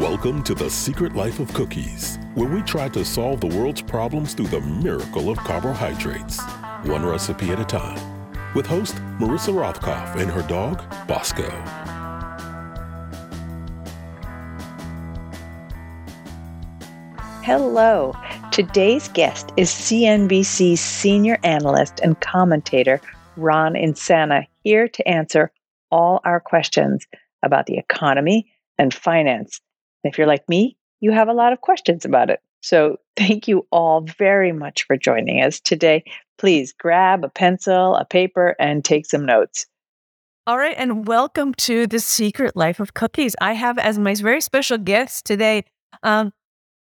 Welcome to The Secret Life of Cookies, where we try to solve the world's problems through the miracle of carbohydrates, one recipe at a time. With host Marissa Rothkopf and her dog, Bosco. Hello. Today's guest is CNBC senior analyst and commentator Ron Insana, here to answer all our questions about the economy and finance. And if you're like me, you have a lot of questions about it. So thank you all very much for joining us today. Please grab a pencil, a paper, and take some notes. All right, and welcome to the Secret Life of Cookies. I have as my very special guest today um,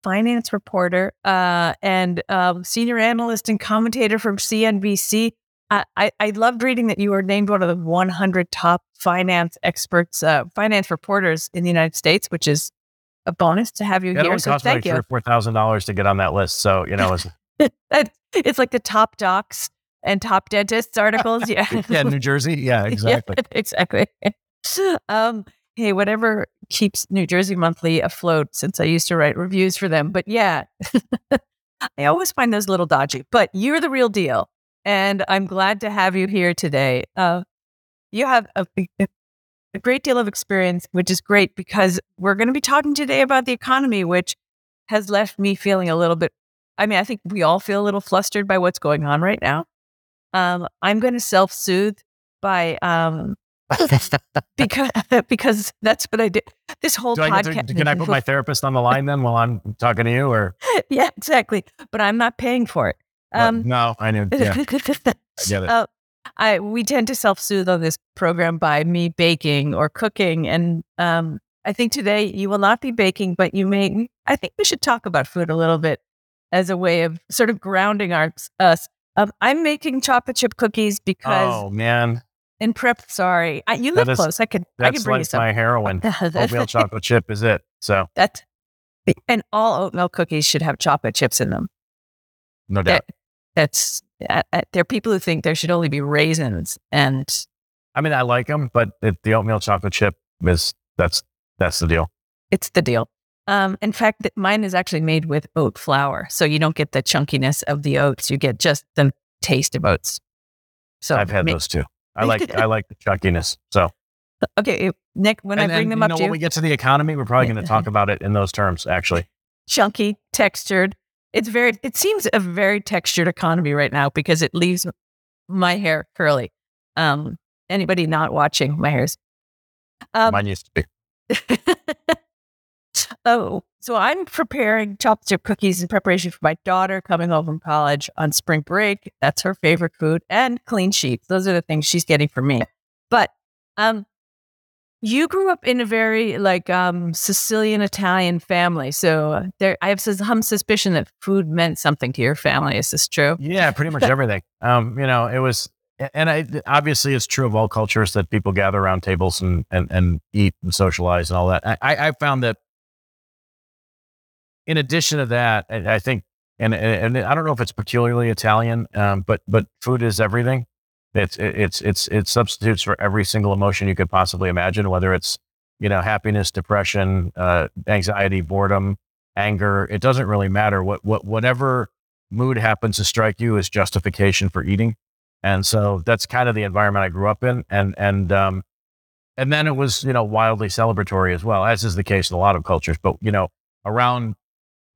finance reporter uh, and um, senior analyst and commentator from CNBC. I, I loved reading that you were named one of the 100 top finance experts, uh, finance reporters in the United States, which is a bonus to have you yeah, here. It so cost thank me like four thousand dollars to get on that list. So you know, it's, it's like the top docs and top dentists articles. Yeah, yeah, New Jersey. Yeah, exactly, yeah, exactly. Um, hey, whatever keeps New Jersey Monthly afloat since I used to write reviews for them. But yeah, I always find those a little dodgy. But you're the real deal. And I'm glad to have you here today. Uh, you have a, a great deal of experience, which is great because we're going to be talking today about the economy, which has left me feeling a little bit. I mean, I think we all feel a little flustered by what's going on right now. Um, I'm going to self soothe by um, because because that's what I did. This whole podcast. To, can I put my therapist on the line then while I'm talking to you? Or yeah, exactly. But I'm not paying for it. Um, no, I knew. Yeah. I get it. Uh, I we tend to self soothe on this program by me baking or cooking, and um, I think today you will not be baking, but you may. I think we should talk about food a little bit as a way of sort of grounding our, us. Um, I'm making chocolate chip cookies because. Oh man, in prep. Sorry, I, you live is, close. I could. I could bring like you some. my heroin. oatmeal chocolate chip is it. So that, and all oatmeal cookies should have chocolate chips in them. No doubt. That, that's uh, uh, there are people who think there should only be raisins, and I mean I like them, but it, the oatmeal chocolate chip is that's that's the deal. It's the deal. Um, in fact, mine is actually made with oat flour, so you don't get the chunkiness of the oats. You get just the taste of oats. So I've had ma- those too. I like I like the chunkiness. So okay, Nick, when and, I bring them up know, to when we get to the economy, we're probably going to talk about it in those terms. Actually, chunky, textured. It's very. It seems a very textured economy right now because it leaves my hair curly. Um, anybody not watching, my hair's. Um, Mine used to be. oh, so I'm preparing chocolate chip cookies in preparation for my daughter coming home from college on spring break. That's her favorite food, and clean sheets. Those are the things she's getting for me. But um, you grew up in a very like um, Sicilian Italian family, so uh, there I have some suspicion that food meant something to your family. Is this true? Yeah, pretty much everything. Um, you know, it was, and I, obviously it's true of all cultures that people gather around tables and and, and eat and socialize and all that. I, I found that in addition to that, I think, and and I don't know if it's peculiarly Italian, um, but but food is everything. It's it's it's it substitutes for every single emotion you could possibly imagine, whether it's you know happiness, depression, uh, anxiety, boredom, anger. It doesn't really matter. What what whatever mood happens to strike you is justification for eating, and so that's kind of the environment I grew up in, and and um, and then it was you know wildly celebratory as well, as is the case in a lot of cultures. But you know around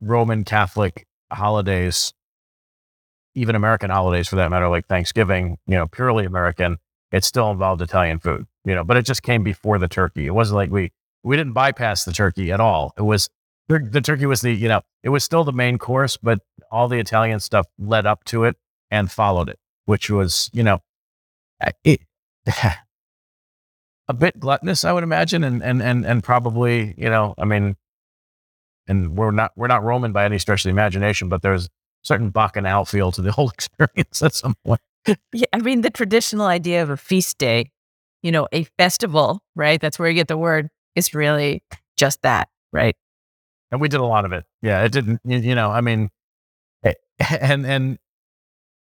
Roman Catholic holidays, even American holidays for that matter, like Thanksgiving, you know, purely American, it still involved Italian food, you know, but it just came before the turkey. It wasn't like we, we didn't bypass the turkey at all. It was, the turkey was the, you know, it was still the main course, but all the Italian stuff led up to it and followed it, which was, you know, it, a bit gluttonous, I would imagine, and and and and probably, you know, I mean, and we're not we're not Roman by any stretch of the imagination, but there's certain bacchanal feel to the whole experience at some point. yeah, I mean the traditional idea of a feast day, you know, a festival, right? That's where you get the word. Is really just that, right? And we did a lot of it. Yeah, it didn't. You know, I mean, eh, and and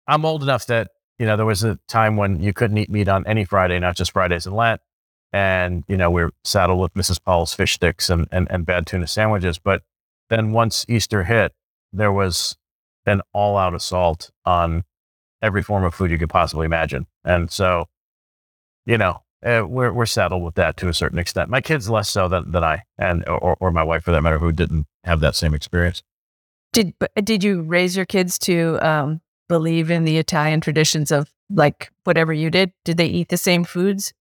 I'm old enough that you know there was a time when you couldn't eat meat on any Friday, not just Fridays in Lent. and you know we're saddled with Mrs. Paul's fish sticks and, and and bad tuna sandwiches. But then once Easter hit, there was an all-out assault on every form of food you could possibly imagine, and so you know uh, we're we're saddled with that to a certain extent. My kids less so than, than I, and or, or my wife for that matter, who didn't have that same experience. Did did you raise your kids to um, believe in the Italian traditions of like whatever you did? Did they eat the same foods?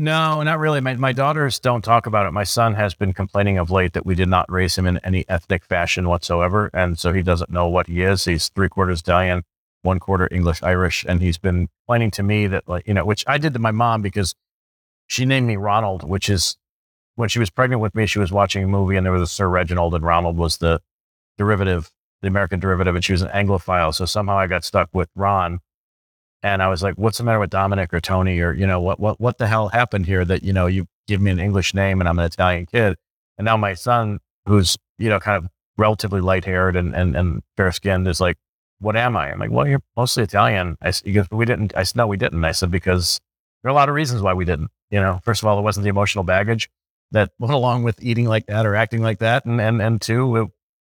No, not really. My, my daughters don't talk about it. My son has been complaining of late that we did not raise him in any ethnic fashion whatsoever. And so he doesn't know what he is. He's three quarters Italian, one quarter English Irish. And he's been complaining to me that, like, you know, which I did to my mom because she named me Ronald, which is when she was pregnant with me, she was watching a movie and there was a Sir Reginald and Ronald was the derivative, the American derivative. And she was an Anglophile. So somehow I got stuck with Ron and I was like, what's the matter with Dominic or Tony or, you know, what, what, what the hell happened here that, you know, you give me an English name and I'm an Italian kid. And now my son, who's, you know, kind of relatively light haired and, and, and fair skinned is like, what am I? I'm like, well, you're mostly Italian. I he goes, we didn't. I said, no, we didn't. I said, because there are a lot of reasons why we didn't. You know, first of all, it wasn't the emotional baggage that went along with eating like that or acting like that. And, and, and two, it,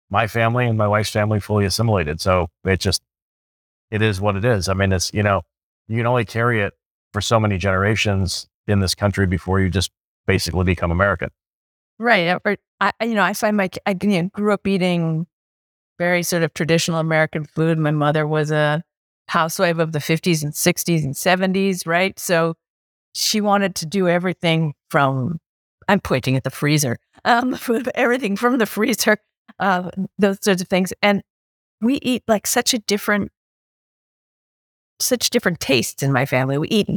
my family and my wife's family fully assimilated. So it just, it is what it is. I mean, it's, you know, you can only carry it for so many generations in this country before you just basically become American. Right. Or, I, you know, I find my, I you know, grew up eating very sort of traditional American food. My mother was a housewife of the 50s and 60s and 70s, right? So she wanted to do everything from, I'm pointing at the freezer, um, everything from the freezer, uh, those sorts of things. And we eat like such a different such different tastes in my family. We eat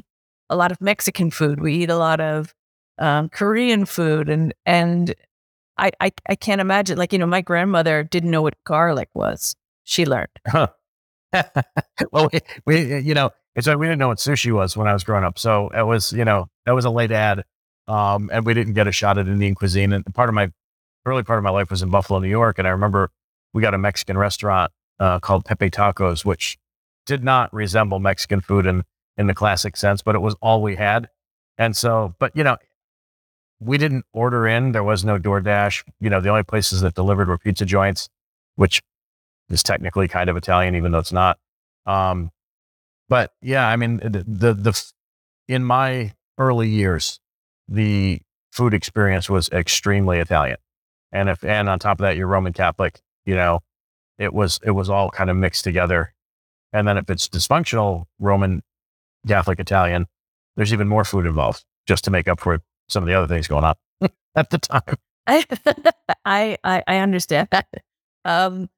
a lot of Mexican food. We eat a lot of um, Korean food, and and I, I I can't imagine. Like you know, my grandmother didn't know what garlic was. She learned. Huh. well, we, we you know it's like we didn't know what sushi was when I was growing up. So it was you know that was a late ad, um, and we didn't get a shot at Indian cuisine. And part of my early part of my life was in Buffalo, New York, and I remember we got a Mexican restaurant uh, called Pepe Tacos, which did not resemble Mexican food in, in the classic sense, but it was all we had. And so, but you know, we didn't order in. There was no DoorDash. You know, the only places that delivered were pizza joints, which is technically kind of Italian, even though it's not. Um, but yeah, I mean, the, the, the, in my early years, the food experience was extremely Italian. And if, and on top of that, you're Roman Catholic, you know, it was, it was all kind of mixed together. And then if it's dysfunctional Roman Catholic Italian, there's even more food involved just to make up for some of the other things going on at the time. I, I, I understand that. Um,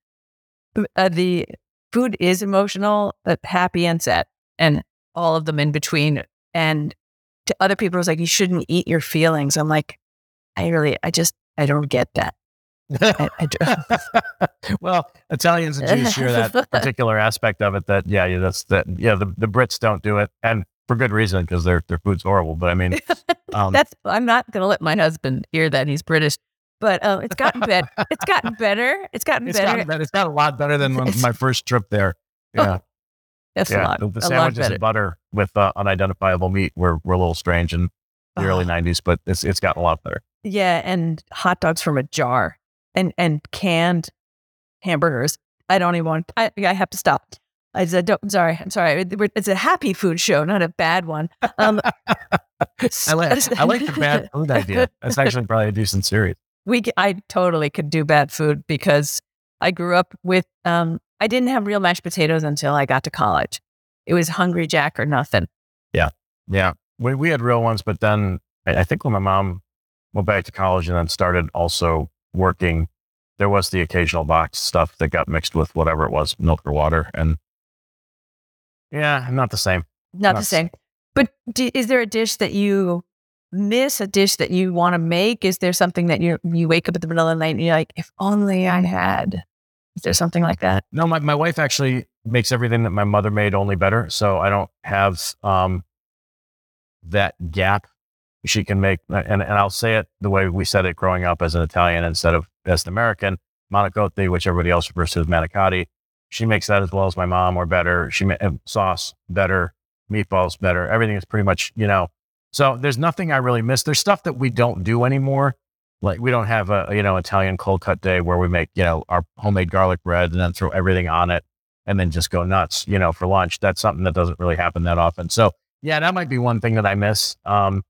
uh, the food is emotional, but happy and sad, and all of them in between. And to other people, it's like you shouldn't eat your feelings. I'm like, I really, I just, I don't get that. I, I well, Italians and Jews share that particular aspect of it. That yeah, yeah, that's that. Yeah, the, the Brits don't do it, and for good reason because their their food's horrible. But I mean, um, that's I'm not going to let my husband hear that he's British. But uh, it's gotten better. It's gotten better. It's gotten it's better. Gotten better. It's got a lot better than my first trip there. Yeah. That's yeah, a lot. The, the sandwiches and butter with uh, unidentifiable meat were, were a little strange in the early '90s, but it's it's gotten a lot better. Yeah, and hot dogs from a jar and and canned hamburgers. I don't even want. I I have to stop. I said, don't, I'm sorry. I'm sorry. It's a happy food show, not a bad one. Um, I, like, I like the bad food idea. That's actually probably a decent series. We, I totally could do bad food because I grew up with, um, I didn't have real mashed potatoes until I got to college. It was Hungry Jack or nothing. Yeah. Yeah. We, we had real ones, but then I, I think when my mom went back to college and then started also working, there was the occasional box stuff that got mixed with whatever it was, milk or water. And yeah, not the same. Not, not the same. But do, is there a dish that you miss? A dish that you want to make? Is there something that you you wake up at the middle of the night and you're like, if only I had? Is there something like that? No, my, my wife actually makes everything that my mother made only better. So I don't have um, that gap she can make, and, and I'll say it the way we said it growing up as an Italian instead of as an American, manicotti, which everybody else refers to as manicotti. She makes that as well as my mom or better. She ma- sauce better, meatballs better. Everything is pretty much, you know, So there's nothing I really miss. There's stuff that we don't do anymore. Like we don't have a you know Italian cold cut day where we make you know our homemade garlic bread and then throw everything on it and then just go nuts you know for lunch. That's something that doesn't really happen that often. So yeah, that might be one thing that I miss. Um,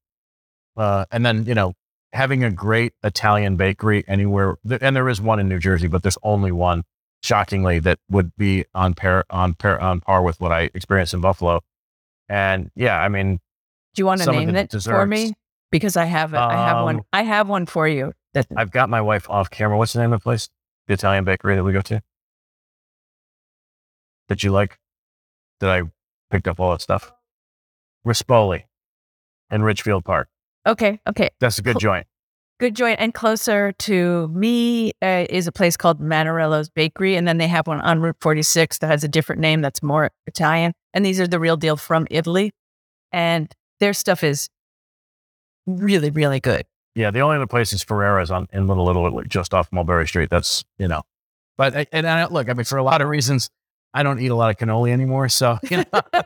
uh, and then you know having a great Italian bakery anywhere, and there is one in New Jersey, but there's only one. Shockingly, that would be on par on par on par with what I experienced in Buffalo. And yeah, I mean, do you want to name it desserts, for me? Because I have um, I have one. Um, I have one for you. That, I've got my wife off camera. What's the name of the place? The Italian bakery that we go to. That you like? That I picked up all that stuff. Rispoli in Ridgefield Park. Okay. Okay. That's a good joint. Good joint. And closer to me uh, is a place called Manarello's Bakery. And then they have one on Route 46 that has a different name that's more Italian. And these are the real deal from Italy. And their stuff is really, really good. Yeah. The only other place is Ferrara's on in Little Little, just off Mulberry Street. That's, you know, but, and I, look, I mean, for a lot of reasons, I don't eat a lot of cannoli anymore. So, you know.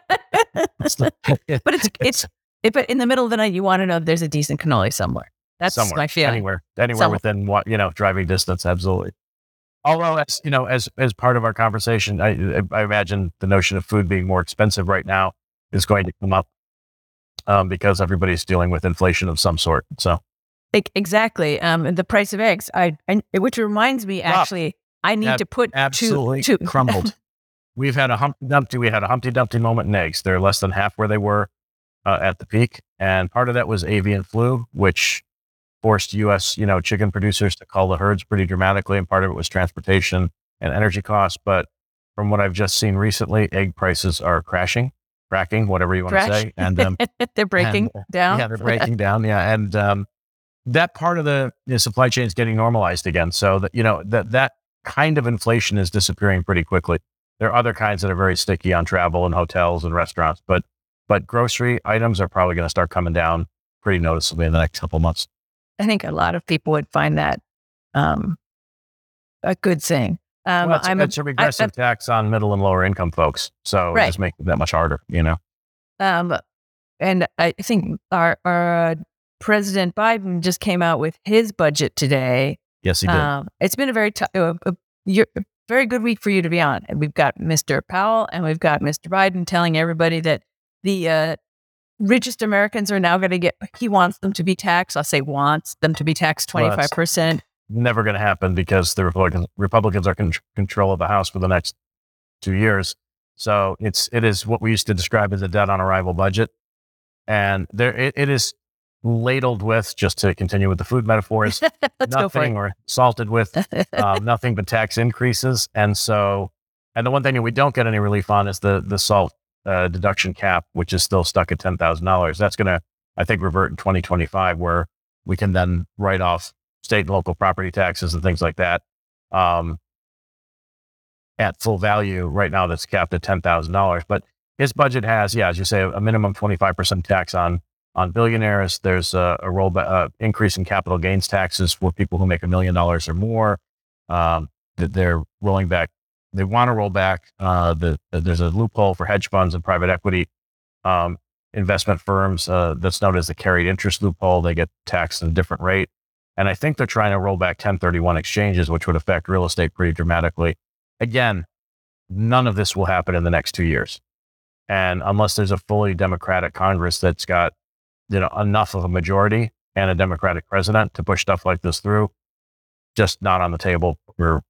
but it's, it's, it, but in the middle of the night, you want to know if there's a decent cannoli somewhere. That's somewhere, my feeling. Anywhere, anywhere somewhere. within what you know driving distance, absolutely. Although, as you know, as as part of our conversation, I, I imagine the notion of food being more expensive right now is going to come up um, because everybody's dealing with inflation of some sort. So, exactly, um, the price of eggs. I, I which reminds me, actually, I need to put absolutely two, two. crumbled. We've had a Humpty Dumpty. We had a Humpty Dumpty moment in eggs. They're less than half where they were uh, at the peak, and part of that was avian flu, which forced U.S. you know chicken producers to cull the herds pretty dramatically, and part of it was transportation and energy costs. But from what I've just seen recently, egg prices are crashing, cracking, whatever you want Crash. to say, and um, they're breaking and, down. Yeah, they're breaking down. Yeah, and um, that part of the you know, supply chain is getting normalized again. So that you know that that kind of inflation is disappearing pretty quickly. There are other kinds that are very sticky on travel and hotels and restaurants, but but grocery items are probably going to start coming down pretty noticeably in the next couple months. I think a lot of people would find that um, a good thing. Um, well, it's, I'm it's a, a regressive I, tax on middle and lower income folks, so right. it just makes it that much harder, you know. Um, and I think our, our uh, President Biden just came out with his budget today. Yes, he did. Um, it's been a very t- uh, a, a, very good week for you to be on. We've got Mr. Powell and we've got Mr. Biden telling everybody that the uh, richest Americans are now going to get, he wants them to be taxed. I'll say wants them to be taxed 25%. Well, never going to happen because the Republicans, Republicans are in control of the House for the next two years. So it's, it is what we used to describe as a debt on arrival budget. And there, it, it is ladled with, just to continue with the food metaphors, nothing or salted with um, nothing but tax increases. And so, and the one thing that we don't get any relief on is the, the salt uh, deduction cap, which is still stuck at $10,000. That's going to, I think, revert in 2025, where we can then write off state and local property taxes and things like that um, at full value. Right now, that's capped at $10,000. But his budget has, yeah, as you say, a minimum 25% tax on on billionaires. There's a, a roll uh, increase in capital gains taxes for people who make a million dollars or more. Um, that they're rolling back they want to roll back uh, the, there's a loophole for hedge funds and private equity um, investment firms uh, that's known as the carried interest loophole. They get taxed at a different rate. And I think they're trying to roll back 1031 exchanges, which would affect real estate pretty dramatically. Again, none of this will happen in the next two years. And unless there's a fully Democratic Congress that's got you know enough of a majority and a Democratic president to push stuff like this through, just not on the table for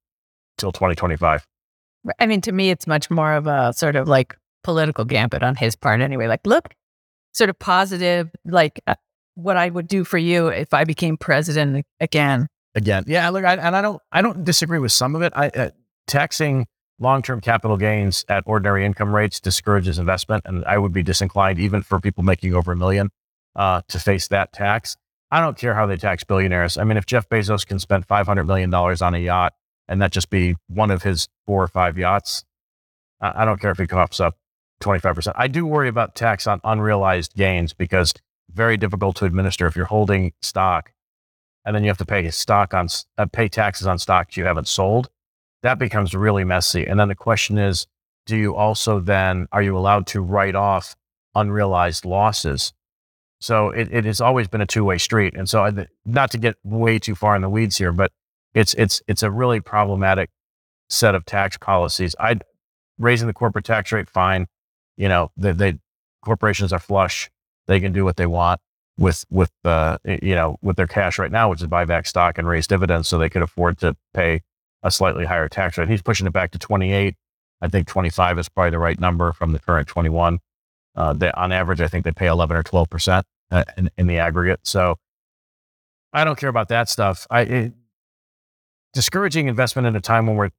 till 2025. I mean, to me, it's much more of a sort of like political gambit on his part, anyway. Like, look, sort of positive, like uh, what I would do for you if I became president again. Again, yeah. Look, I, and I don't, I don't disagree with some of it. I uh, taxing long-term capital gains at ordinary income rates discourages investment, and I would be disinclined even for people making over a million uh, to face that tax. I don't care how they tax billionaires. I mean, if Jeff Bezos can spend five hundred million dollars on a yacht and that just be one of his four or five yachts. I don't care if he coughs up 25%. I do worry about tax on unrealized gains because very difficult to administer if you're holding stock and then you have to pay stock on uh, pay taxes on stocks you haven't sold. That becomes really messy. And then the question is, do you also then are you allowed to write off unrealized losses? So it, it has always been a two way street. And so, I, not to get way too far in the weeds here, but it's it's it's a really problematic set of tax policies. I raising the corporate tax rate, fine. You know, they, they corporations are flush; they can do what they want with with uh, you know with their cash right now, which is buy back stock and raise dividends, so they could afford to pay a slightly higher tax rate. He's pushing it back to 28. I think 25 is probably the right number from the current 21. Uh, on average, I think they pay 11 or 12 percent uh, in, in, the aggregate. So I don't care about that stuff. I it, discouraging investment at a time when we're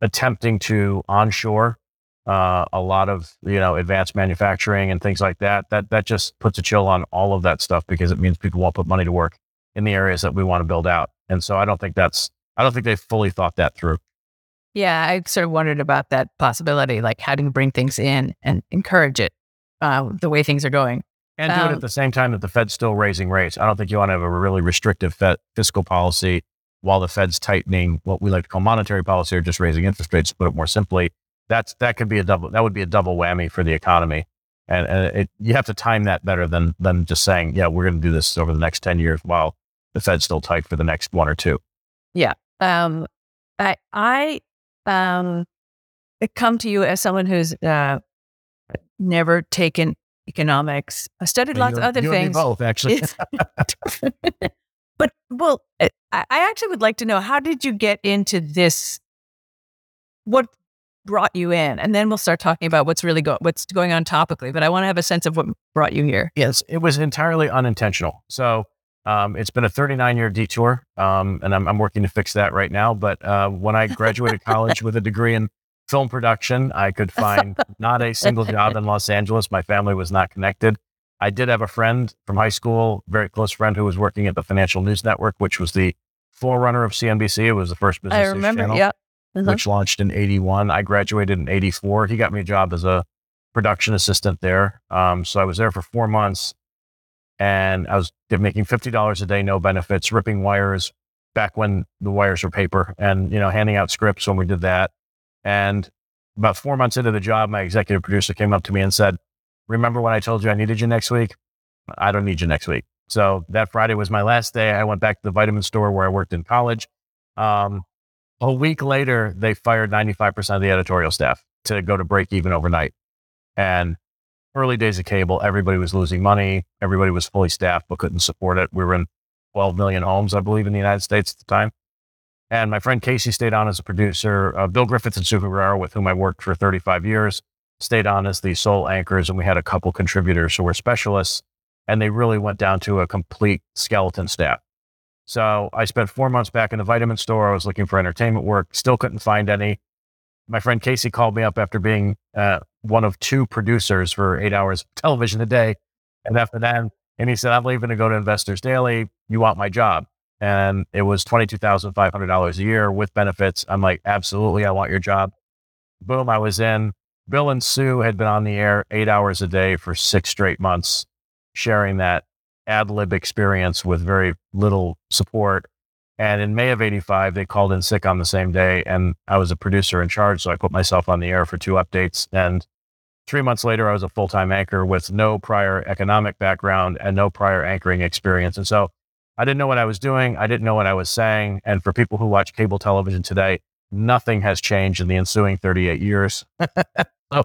attempting to onshore uh, a lot of you know advanced manufacturing and things like that. That that just puts a chill on all of that stuff because it means people won't put money to work in the areas that we want to build out. And so I don't think that's I don't think they fully thought that through. Yeah, I sort of wondered about that possibility, like how do you bring things in and encourage it uh, the way things are going. And do um, it at the same time that the Fed's still raising rates. I don't think you want to have a really restrictive Fed fiscal policy while the Fed's tightening what we like to call monetary policy or just raising interest rates, to put it more simply. That's that could be a double that would be a double whammy for the economy. And, and it, you have to time that better than than just saying, yeah, we're going to do this over the next 10 years while the Fed's still tight for the next one or two. Yeah. Um, I, I um, come to you as someone who's uh, never taken economics. I studied lots of other things. both, actually. but well, I, I actually would like to know how did you get into this? What brought you in, and then we'll start talking about what's really going what's going on topically. But I want to have a sense of what brought you here. Yes, it was entirely unintentional. So um, it's been a 39 year detour, um, and I'm, I'm, working to fix that right now. But uh, when I graduated college with a degree in film production, I could find not a single job in Los Angeles. My family was not connected. I did have a friend from high school, very close friend, who was working at the Financial News Network, which was the forerunner of CNBC. It was the first business I remember, channel, yeah. Uh-huh. which launched in 81. I graduated in 84. He got me a job as a production assistant there. Um, so I was there for four months and I was making fifty dollars a day, no benefits, ripping wires back when the wires were paper, and you know, handing out scripts when we did that. And about four months into the job, my executive producer came up to me and said, "Remember when I told you I needed you next week? I don't need you next week." So that Friday was my last day. I went back to the vitamin store where I worked in college. Um, a week later, they fired 95% of the editorial staff to go to break even overnight. And early days of cable, everybody was losing money. Everybody was fully staffed, but couldn't support it. We were in 12 million homes, I believe, in the United States at the time. And my friend Casey stayed on as a producer. Uh, Bill Griffeth and Sue Herera, with whom I worked for 35 years, stayed on as the sole anchors. And we had a couple contributors who were specialists. And they really went down to a complete skeleton staff. So I spent four months back in the vitamin store. I was looking for entertainment work, still couldn't find any. My friend Casey called me up after being uh, one of two producers for eight hours of television a day. And after that, and he said, I'm leaving to go to Investors Daily. You want my job? And it was $22,500 a year with benefits. I'm like, absolutely, I want your job. Boom, I was in. Bill and Sue had been on the air eight hours a day for six straight months, sharing that ad lib experience with very little support. And in May of 85, they called in sick on the same day. And I was a producer in charge. So I put myself on the air for two updates. And three months later, I was a full time anchor with no prior economic background and no prior anchoring experience. And so I didn't know what I was doing. I didn't know what I was saying. And for people who watch cable television today, nothing has changed in the ensuing 38 years. so,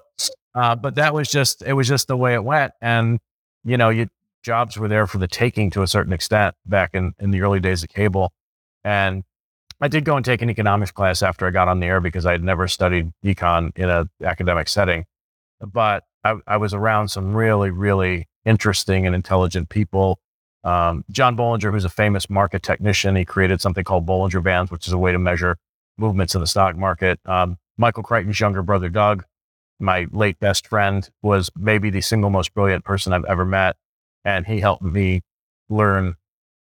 uh, but that was just, it was just the way it went. And, you know, you, jobs were there for the taking to a certain extent back in, in the early days of cable. And I did go and take an economics class after I got on the air because I had never studied econ in an academic setting. But I, I, was around some really, really interesting and intelligent people. Um, John Bollinger, who's a famous market technician, he created something called Bollinger Bands, which is a way to measure movements in the stock market. Um, Michael Crichton's younger brother, Doug, my late best friend, was maybe the single most brilliant person I've ever met. And he helped me learn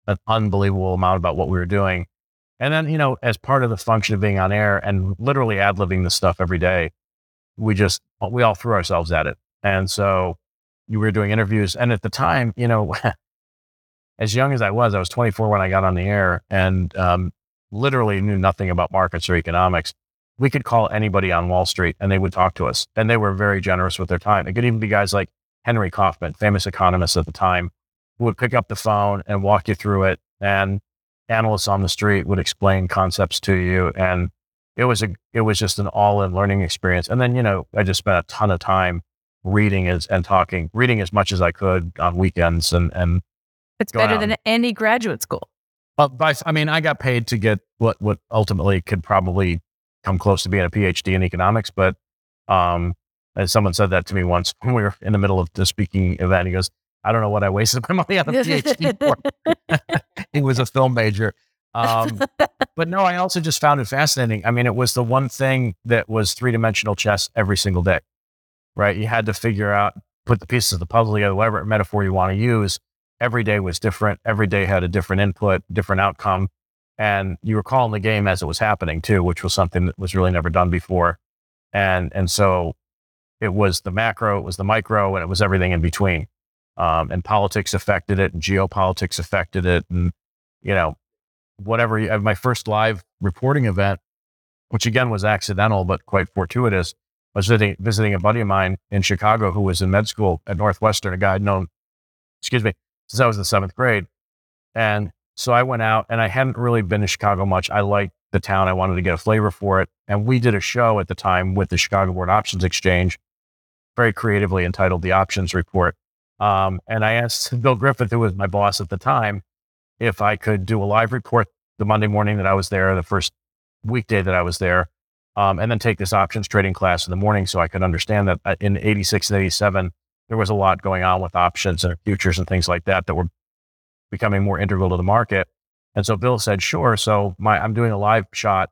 an unbelievable amount about what we were doing. And then, you know, as part of the function of being on air and literally ad libbing this stuff every day, we just, we all threw ourselves at it. And so you were doing interviews. And at the time, you know, as young as I was, I was 24 when I got on the air and um, literally knew nothing about markets or economics. We could call anybody on Wall Street and they would talk to us. And they were very generous with their time. It could even be guys like Henry Kaufman, famous economist at the time, who would pick up the phone and walk you through it. And analysts on the street would explain concepts to you. And it was a, it was just an all in learning experience. And then, you know, I just spent a ton of time reading as, and talking, reading as much as I could on weekends and, and it's better than any graduate school. But I mean, I got paid to get what, what ultimately could probably come close to being a PhD in economics. But, um, as someone said that to me once when we were in the middle of the speaking event, he goes, I don't know what I wasted my money on a PhD for. he was a film major. Um, but no, I also just found it fascinating. I mean, it was the one thing that was three dimensional chess every single day, right? You had to figure out, put the pieces of the puzzle together, whatever metaphor you want to use. Every day was different. Every day had a different input, different outcome. And you were calling the game as it was happening too, which was something that was really never done before. And, and so it was the macro, it was the micro, and it was everything in between. Um, and politics affected it, and geopolitics affected it, and you know, whatever. You, my first live reporting event, which again was accidental but quite fortuitous, was visiting, visiting a buddy of mine in Chicago who was in med school at Northwestern, a guy I'd known, excuse me, since I was in the seventh grade. And so I went out and I hadn't really been to Chicago much. I liked the town. I wanted to get a flavor for it. And we did a show at the time with the Chicago Board Options Exchange, very creatively entitled The Options Report. Um, and I asked Bill Griffeth, who was my boss at the time, if I could do a live report the Monday morning that I was there, the first weekday that I was there, um, and then take this options trading class in the morning so I could understand that uh, in 86 and 87, there was a lot going on with options and futures and things like that that were becoming more integral to the market. And so Bill said, sure. So my, I'm doing a live shot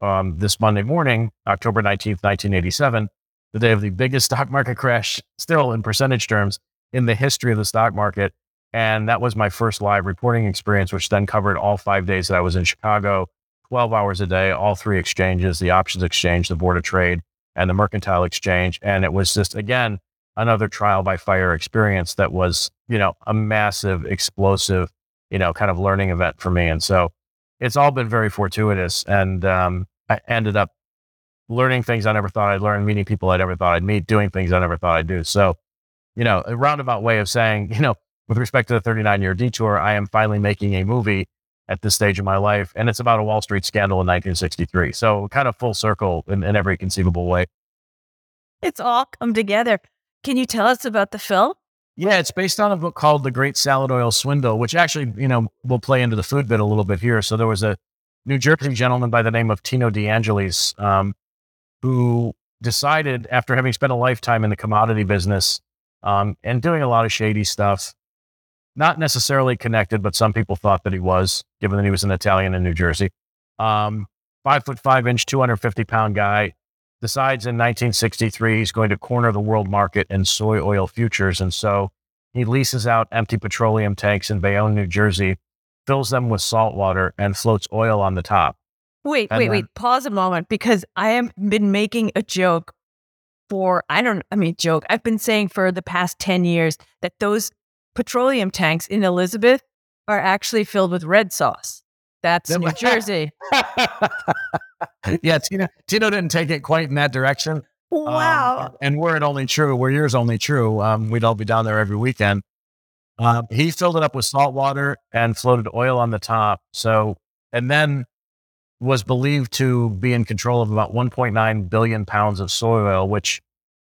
um, this Monday morning, October 19th, 1987, the day of the biggest stock market crash still in percentage terms in the history of the stock market. And that was my first live reporting experience, which then covered all five days that I was in Chicago, 12 hours a day, all three exchanges, the options exchange, the board of trade, and the mercantile exchange. And it was just, again, another trial by fire experience that was, you know, a massive, explosive, you know, kind of learning event for me. And so it's all been very fortuitous. And um, I ended up learning things I never thought I'd learn, meeting people I never thought I'd meet, doing things I never thought I'd do. So, you know, a roundabout way of saying, you know, with respect to the 39 year detour, I am finally making a movie at this stage of my life. And it's about a Wall Street scandal in 1963. So kind of full circle in, in every conceivable way. It's all come together. Can you tell us about the film? Yeah, it's based on a book called The Great Salad Oil Swindle, which actually, you know, will play into the food bit a little bit here. So there was a New Jersey gentleman by the name of Tino DeAngelis um, who decided, after having spent a lifetime in the commodity business um, and doing a lot of shady stuff, not necessarily connected, but some people thought that he was, given that he was an Italian in New Jersey. Um, five foot five inch, 250 pound guy decides in 1963 he's going to corner the world market in soy oil futures. And so he leases out empty petroleum tanks in Bayonne, New Jersey, fills them with salt water, and floats oil on the top. Wait, and wait, then, wait. Pause a moment because I have been making a joke for, I don't, I mean, joke. I've been saying for the past 10 years that those petroleum tanks in Elizabeth are actually filled with red sauce. That's New Jersey. yeah, Tino, Tino didn't take it quite in that direction. Wow. Um, and were it only true, were yours only true, um, we'd all be down there every weekend. Uh, he filled it up with salt water and floated oil on the top. So, and then was believed to be in control of about 1.9 billion pounds of soy oil, which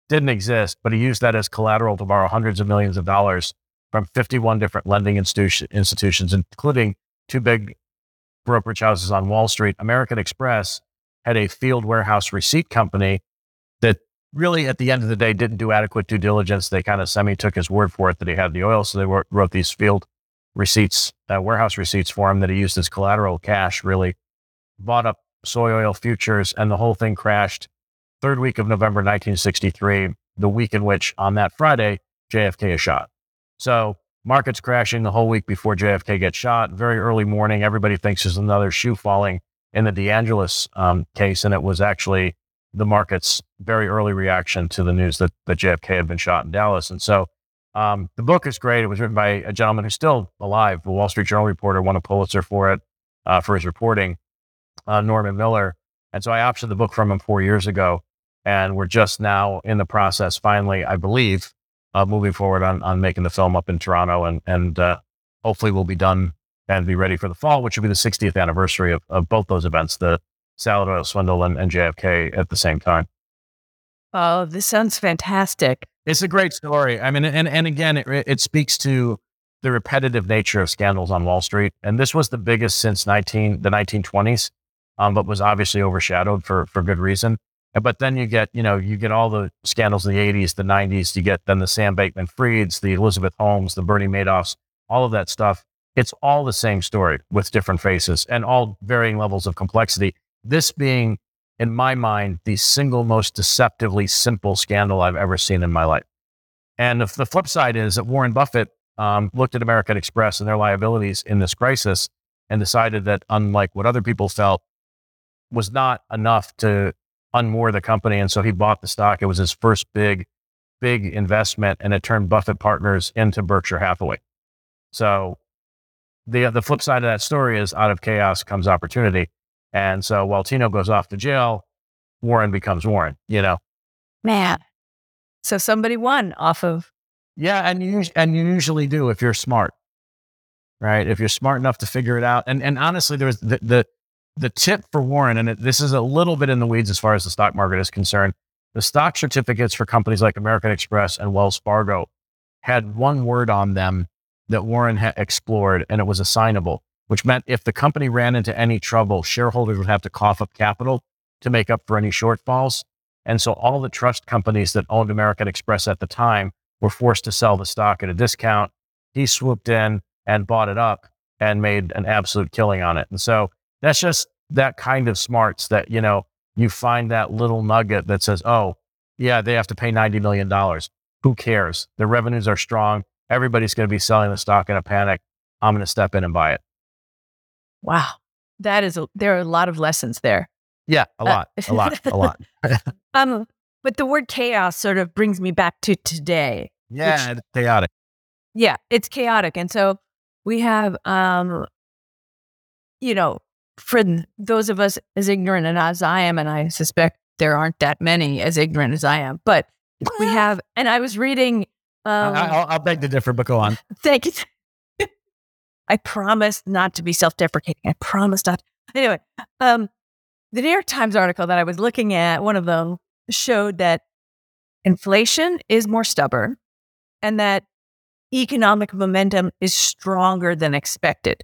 didn't exist, but he used that as collateral to borrow hundreds of millions of dollars from 51 different lending institu- institutions, including two big brokerage houses on Wall Street. American Express had a field warehouse receipt company that really, at the end of the day, didn't do adequate due diligence. They kind of semi took his word for it that he had the oil. So they wrote, these field receipts, uh, warehouse receipts for him that he used as collateral cash, really bought up soy oil futures, and the whole thing crashed. Third week of November 1963, the week in which, on that Friday, JFK is shot. So markets crashing the whole week before JFK gets shot. Very early morning, everybody thinks there's another shoe falling in the DeAngelis um, case, and it was actually the market's very early reaction to the news that, that JFK had been shot in Dallas. And so um, the book is great. It was written by a gentleman who's still alive, the Wall Street Journal reporter, won a Pulitzer for it, uh, for his reporting, uh, Norman Miller. And so I optioned the book from him four years ago. And we're just now in the process, finally, I believe, uh, moving forward on on making the film up in Toronto, and and uh, hopefully we'll be done and be ready for the fall, which will be the 60th anniversary of, of both those events, the salad oil swindle and, and JFK at the same time. Oh, this sounds fantastic. It's a great story. I mean, and and again, it it speaks to the repetitive nature of scandals on Wall Street, and this was the biggest since 19 the 1920s, um, but was obviously overshadowed for for good reason. But then you get, you know, you get all the scandals in the 80s, the 90s. You get then the Sam Bankman-Frieds, the Elizabeth Holmes, the Bernie Madoffs, all of that stuff. It's all the same story with different faces and all varying levels of complexity. This being in my mind, the single most deceptively simple scandal I've ever seen in my life. And the, the flip side is that Warren Buffett um, looked at American Express and their liabilities in this crisis and decided that, unlike what other people felt, was not enough to unmoor the company. And so he bought the stock. It was his first big, big investment, and it turned Buffett Partners into Berkshire Hathaway. So the the flip side of that story is out of chaos comes opportunity. And so while Tino goes off to jail, Warren becomes Warren, you know? Man. So somebody won off of. Yeah. And you, and you usually do if you're smart, right? If you're smart enough to figure it out. And, and honestly, there's the, the, the tip for Warren, and it, this is a little bit in the weeds as far as the stock market is concerned. The stock certificates for companies like American Express and Wells Fargo had one word on them that Warren had explored, and it was assignable which meant if the company ran into any trouble, shareholders would have to cough up capital to make up for any shortfalls. And so all the trust companies that owned American Express at the time were forced to sell the stock at a discount. He swooped in and bought it up and made an absolute killing on it. And so that's just that kind of smarts that, you know, you find that little nugget that says, oh, yeah, they have to pay $90 million. Who cares? Their revenues are strong. Everybody's going to be selling the stock in a panic. I'm going to step in and buy it. Wow. That is, a, there are a lot of lessons there. Yeah, a uh, lot, uh, a lot, a lot. um, but the word chaos sort of brings me back to today. Yeah, which, it's chaotic. Yeah, it's chaotic. And so we have, um, you know, for those of us as ignorant and as I am, and I suspect there aren't that many as ignorant as I am, but we have, and I was reading. Um, I, will beg to differ, but go on. Thank you. I promise not to be self deprecating. I promise not. Anyway, um, the New York Times article that I was looking at, one of them showed that inflation is more stubborn and that economic momentum is stronger than expected.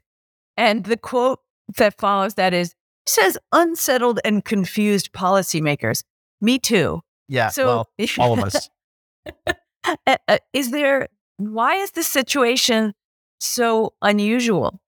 And the quote that follows that is says unsettled and confused policymakers. Me too. Yeah. So well, all of us. Uh, uh, is there, why is the situation so unusual?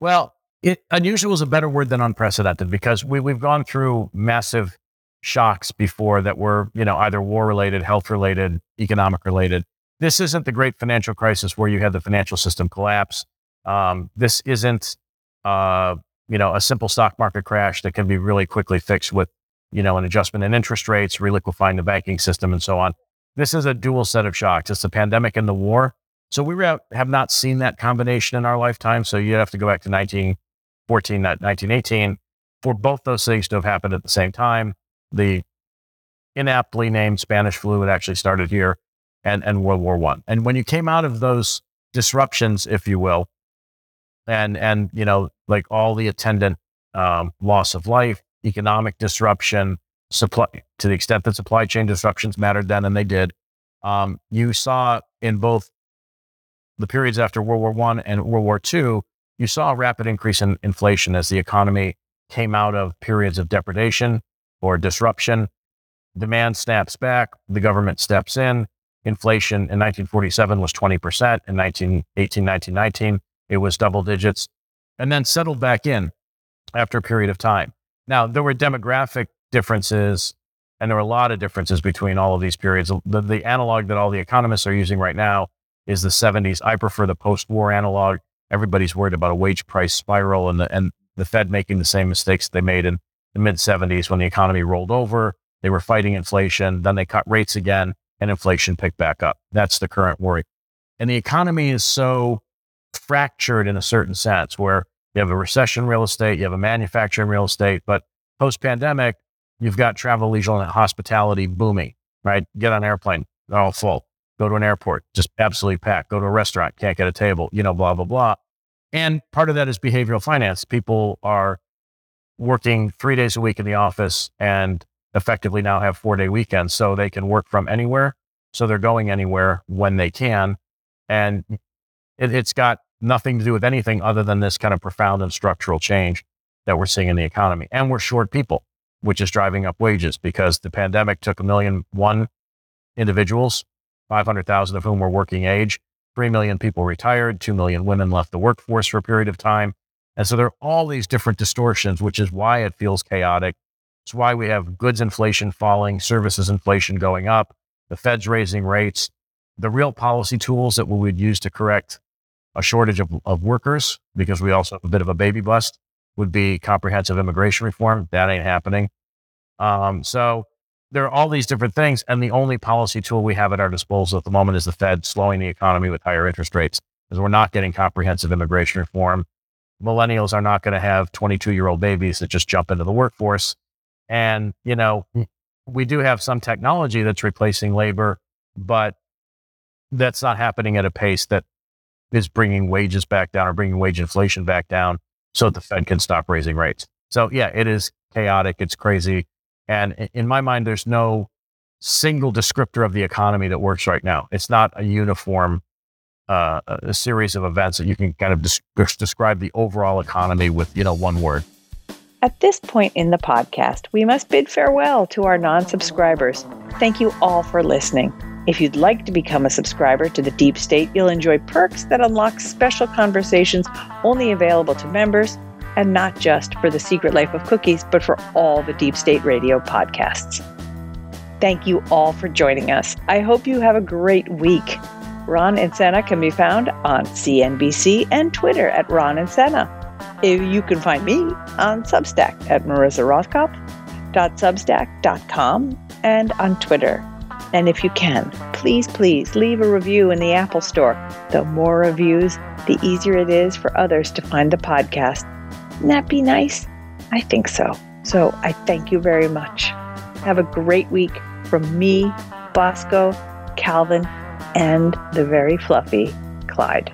Well, it, unusual is a better word than unprecedented because we, we've gone through massive shocks before that were, you know, either war related, health related, economic related. This isn't the great financial crisis where you had the financial system collapse. Um, this isn't, uh, you know, a simple stock market crash that can be really quickly fixed with, you know, an adjustment in interest rates, reliquifying the banking system, and so on. This is a dual set of shocks. It's the pandemic and the war, so we have not seen that combination in our lifetime. So you have to go back to 1914, 1918 for both those things to have happened at the same time. The inaptly named Spanish flu had actually started here and, and World War One. And when you came out of those disruptions, if you will, and, and, you know, like all the attendant um, loss of life, economic disruption, supply, to the extent that supply chain disruptions mattered then, and they did, um, you saw in both the periods after World War One and World War Two, you saw a rapid increase in inflation as the economy came out of periods of depredation or disruption. Demand snaps back, the government steps in. Inflation in 1947 was 20%. In 1918, 1919, it was double digits, and then settled back in after a period of time. Now, there were demographic differences, and there were a lot of differences between all of these periods. The, the analog that all the economists are using right now is the 70s. I prefer the post-war analog. Everybody's worried about a wage price spiral and the and the Fed making the same mistakes they made in the mid 70s when the economy rolled over. They were fighting inflation, then they cut rates again, and inflation picked back up. That's the current worry. And the economy is so fractured in a certain sense where you have a recession real estate, you have a manufacturing real estate, but post pandemic, you've got travel, leisure, and hospitality booming, right? Get on an airplane, they're all full Go to an airport, just absolutely packed. Go to a restaurant, can't get a table, you know, blah, blah, blah. And part of that is behavioral finance. People are working three days a week in the office and effectively now have four day weekends. So they can work from anywhere. So they're going anywhere when they can. And it, it's got nothing to do with anything other than this kind of profound and structural change that we're seeing in the economy. And we're short people, which is driving up wages because the pandemic took a million one individuals, 500,000 of whom were working age. 3 million people retired, 2 million women left the workforce for a period of time. And so there are all these different distortions, which is why it feels chaotic. It's why we have goods inflation falling, services inflation going up, the Fed's raising rates, the real policy tools that we would use to correct a shortage of, of workers, because we also have a bit of a baby bust, would be comprehensive immigration reform. That ain't happening. Um, so there are all these different things. And the only policy tool we have at our disposal at the moment is the Fed slowing the economy with higher interest rates because we're not getting comprehensive immigration reform. Millennials are not going to have 22 year old babies that just jump into the workforce. And, you know, we do have some technology that's replacing labor, but that's not happening at a pace that is bringing wages back down or bringing wage inflation back down so the Fed can stop raising rates. So, yeah, it is chaotic. It's crazy. And in my mind, there's no single descriptor of the economy that works right now. It's not a uniform uh, a series of events that you can kind of des- describe the overall economy with, you know, one word. At this point in the podcast, we must bid farewell to our non subscribers. Thank you all for listening. If you'd like to become a subscriber to the Deep State, you'll enjoy perks that unlock special conversations only available to members and not just for the secret life of cookies, but for all the Deep State Radio podcasts. Thank you all for joining us. I hope you have a great week. Ron Insana can be found on CNBC and Twitter at Ron Insana. If you can find me on Substack at marissarothkopf.substack.com and on Twitter. And if you can, please, please leave a review in the Apple Store. The more reviews, the easier it is for others to find the podcast. Wouldn't that be nice? I think so. So I thank you very much. Have a great week from me, Bosco, Calvin, and the very fluffy Clyde.